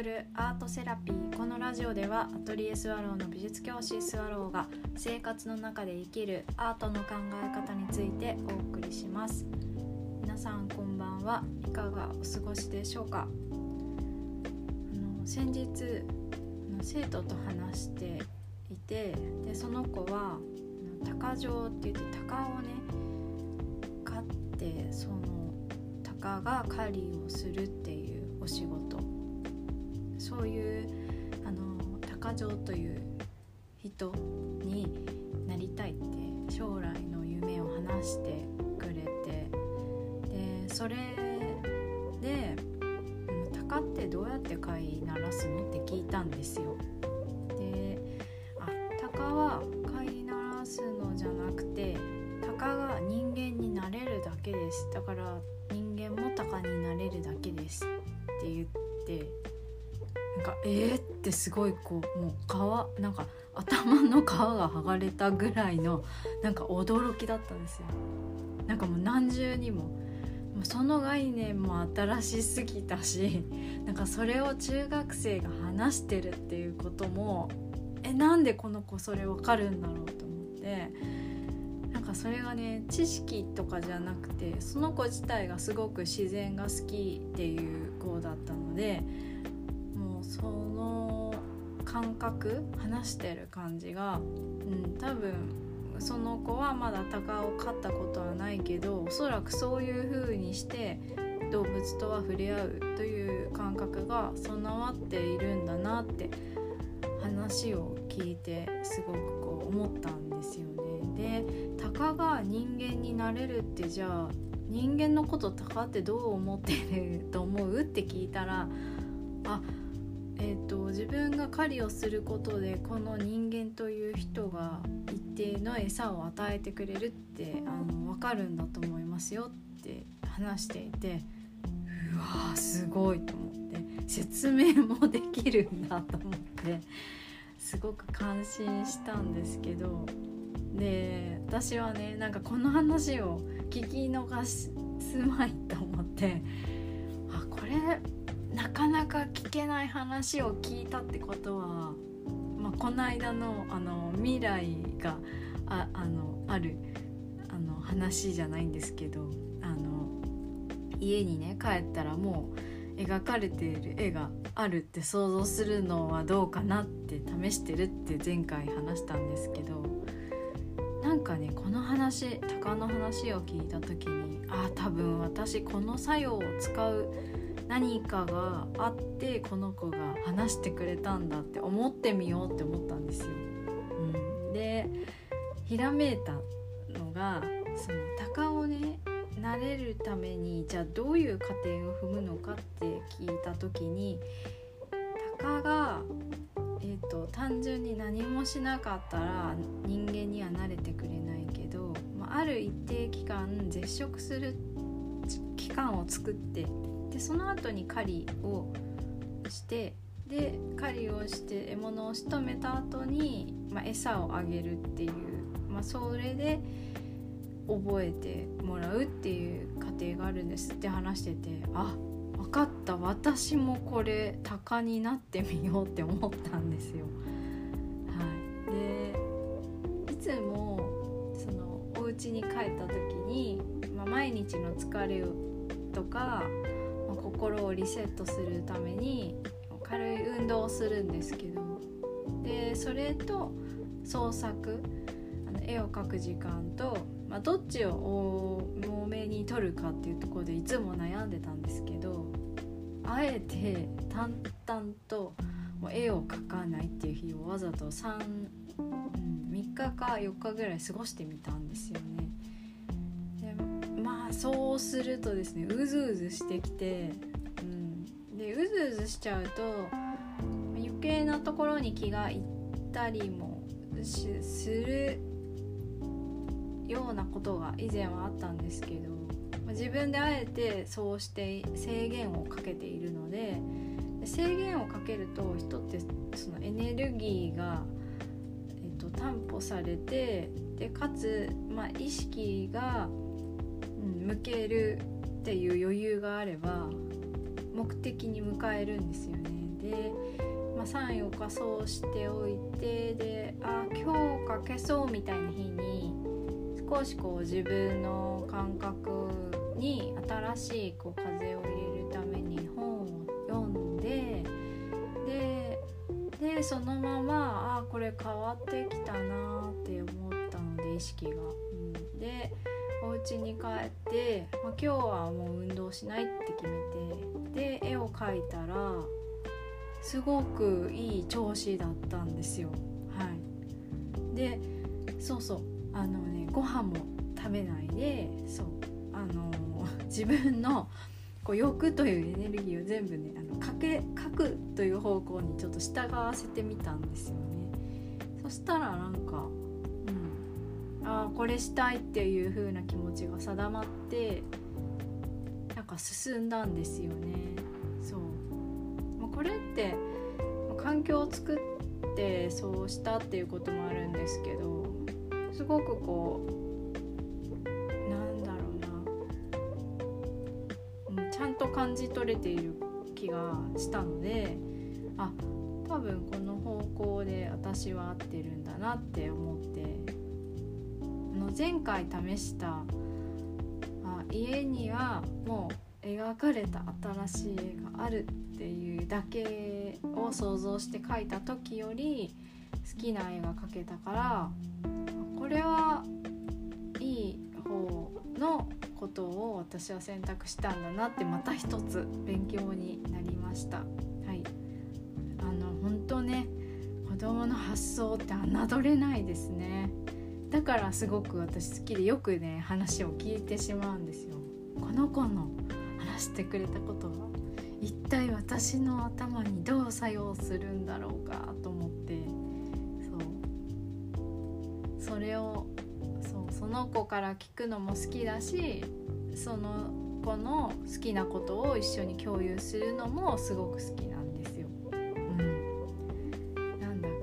送るアートセラピー。このラジオではアトリエスワローの美術教師スワローが生活の中で生きるアートの考え方についてお送りします。皆さんこんばんは。いかがお過ごしでしょうか？あの先日生徒と話していてでその子は鷹匠って言って鷹をね飼ってその鷹が狩りをするっていうお仕事。そういうあの鷹匠という人になりたいって将来の夢を話してくれてでそれで「鷹ってどうやって飼いならすの?」って聞いたんですよ。であ鷹は飼いならすのじゃなくて鷹が人間になれるだけですだから人間も鷹になれるだけですって言ってなんかえーってすごいこうもう皮なんか頭の皮が剥がれたぐらいのなんか驚きだったんですよ。なんかもう何重にも。もうその概念も新しすぎたしなんかそれを中学生が話してるっていうこともえなんでこの子それわかるんだろうと思って。なんかそれがね知識とかじゃなくてその子自体がすごく自然が好きっていう子だったのでその感覚話してる感じが、うん、多分その子はまだ鷹を飼ったことはないけどおそらくそういう風にして動物とは触れ合うという感覚が備わっているんだなって話を聞いてすごくこう思ったんですよね。で鷹が人間になれるってじゃあ人間のこと鷹ってどう思ってると思う？って聞いたらあえーと、自分が狩りをすることでこの人間という人が一定の餌を与えてくれるってあの分かるんだと思いますよって話していてうわーすごいと思って説明もできるんだと思ってすごく感心したんですけどで私はねなんかこの話を聞き逃すまいと思ってあこれなかなか聞けない話を聞いたってことは、まあ、この間のあの未来がああのあるあの話じゃないんですけどあの家にね帰ったらもう描かれている絵があるって想像するのはどうかなって試してるって前回話したんですけどなんかねこの話鷹の話を聞いた時にああ多分私この作用を使う何かがあってこの子が話してくれたんだって思ってみようって思ったんですよ。うん、でひらめいたのがその鷹をね慣れるためにじゃあどういう過程を踏むのかって聞いた時に鷹が、えーと、単純に何もしなかったら人間には慣れてくれないけど、まあ、ある一定期間絶食する期間を作ってでその後に狩りをしてで狩りをして獲物を仕留めた後に、まあ、餌をあげるっていう、まあ、それで覚えてもらうっていう過程があるんです。って話しててあ分かった。私もこれ鷹になってみようって思ったんですよ。はい、でいつもそのお家に帰った時に、まあ、毎日の疲れとか心をリセットするために軽い運動をするんですけどでそれと創作あの絵を描く時間と、まあ、どっちを多めに撮るかっていうところでいつも悩んでたんですけどあえて淡々と絵を描かないっていう日をわざと3、うん、3日か4日ぐらい過ごしてみたんですよね。そうするとですねうずうずしてきてうん。でうずうずしちゃうと余計なところに気がいったりもするようなことが以前はあったんですけど自分であえてそうして制限をかけているので制限をかけると人ってそのエネルギーが、えっと、担保されてでかつ、まあ、意識が、向けるっていう余裕があれば目的に迎えるんですよねで、まあ、サインを仮装しておいてであ今日書けそうみたいな日に少しこう自分の感覚に新しいこう風を入れるために本を読んでででそのままあこれ変わってきたなって思ったので意識が。うん、でお家に帰って、まあ、今日はもう運動しないって決めてで絵を描いたらすごくいい調子だったんですよ。はい、でそうそうあのねご飯も食べないでそうあの自分のこう欲というエネルギーを全部ねあのかけ書くという方向にちょっと従わせてみたんですよね。そしたらなんかああこれしたいっていう風な気持ちが定まってなんか進んだんですよね。そう。これって環境を作ってそうしたっていうこともあるんですけどすごくこうなんだろうな、う、ちゃんと感じ取れている気がしたのであ多分この方向で私は合ってるんだなって思って。の前回試したあ家にはもう描かれた新しい絵があるっていうだけを想像して描いた時より好きな絵が描けたからこれはいい方のことを私は選択したんだなってまた一つ勉強になりました。はい、あの本当ね子供の発想って侮れないですね。だからすごく私好きでよくね話を聞いてしまうんですよ。この子の話してくれたことは一体私の頭にどう作用するんだろうかと思って。そう。それをそうその子から聞くのも好きだしその子の好きなことを一緒に共有するのもすごく好きなんですよ。うん、なんだか。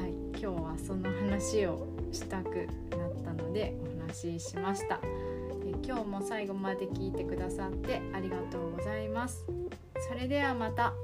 はい。今日はその話をしたくなったのでお話ししました。今日も最後まで聞いてくださってありがとうございます。それではまた。